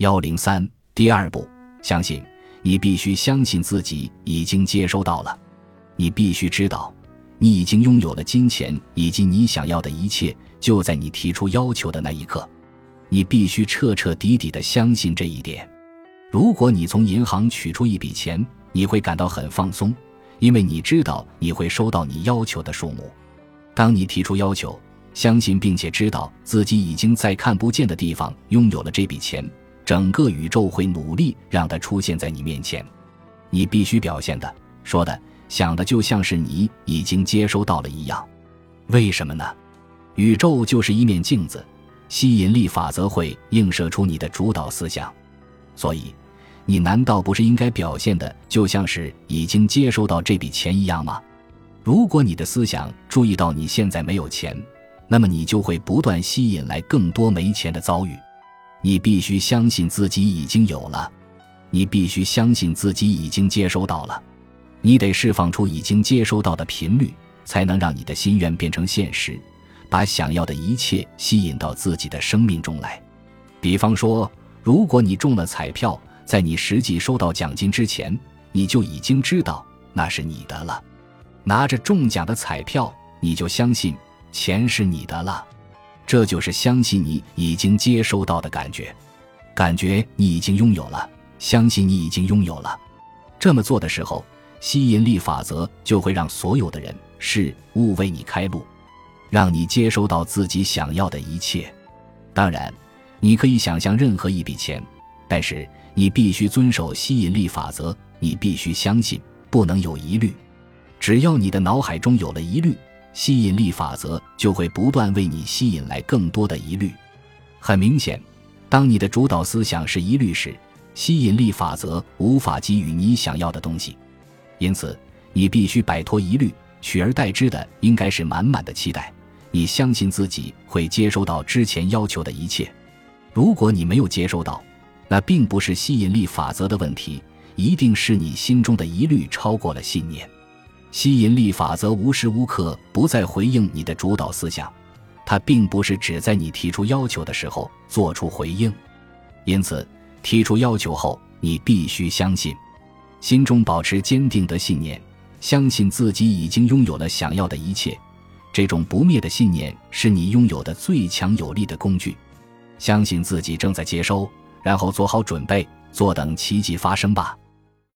幺零三第二步，相信你必须相信自己已经接收到了，你必须知道，你已经拥有了金钱以及你想要的一切，就在你提出要求的那一刻。你必须彻彻底底的相信这一点。如果你从银行取出一笔钱，你会感到很放松，因为你知道你会收到你要求的数目。当你提出要求，相信并且知道自己已经在看不见的地方拥有了这笔钱，整个宇宙会努力让它出现在你面前。你必须表现的、说的、想的，就像是你已经接收到了一样。为什么呢？宇宙就是一面镜子。吸引力法则会映射出你的主导思想，所以，你难道不是应该表现的就像是已经接收到这笔钱一样吗？如果你的思想注意到你现在没有钱，那么你就会不断吸引来更多没钱的遭遇。你必须相信自己已经有了，你必须相信自己已经接收到了，你得释放出已经接收到的频率，才能让你的心愿变成现实。把想要的一切吸引到自己的生命中来。比方说，如果你中了彩票，在你实际收到奖金之前，你就已经知道那是你的了。拿着中奖的彩票，你就相信钱是你的了。这就是相信你已经接收到的感觉，感觉你已经拥有了，相信你已经拥有了。这么做的时候，吸引力法则就会让所有的人事物为你开路。让你接收到自己想要的一切。当然，你可以想象任何一笔钱，但是你必须遵守吸引力法则。你必须相信，不能有疑虑。只要你的脑海中有了疑虑，吸引力法则就会不断为你吸引来更多的疑虑。很明显，当你的主导思想是疑虑时，吸引力法则无法给予你想要的东西。因此，你必须摆脱疑虑，取而代之的应该是满满的期待。你相信自己会接收到之前要求的一切。如果你没有接收到，那并不是吸引力法则的问题，一定是你心中的疑虑超过了信念。吸引力法则无时无刻不在回应你的主导思想，它并不是只在你提出要求的时候做出回应。因此，提出要求后，你必须相信，心中保持坚定的信念，相信自己已经拥有了想要的一切。这种不灭的信念是你拥有的最强有力的工具。相信自己正在接收，然后做好准备，坐等奇迹发生吧。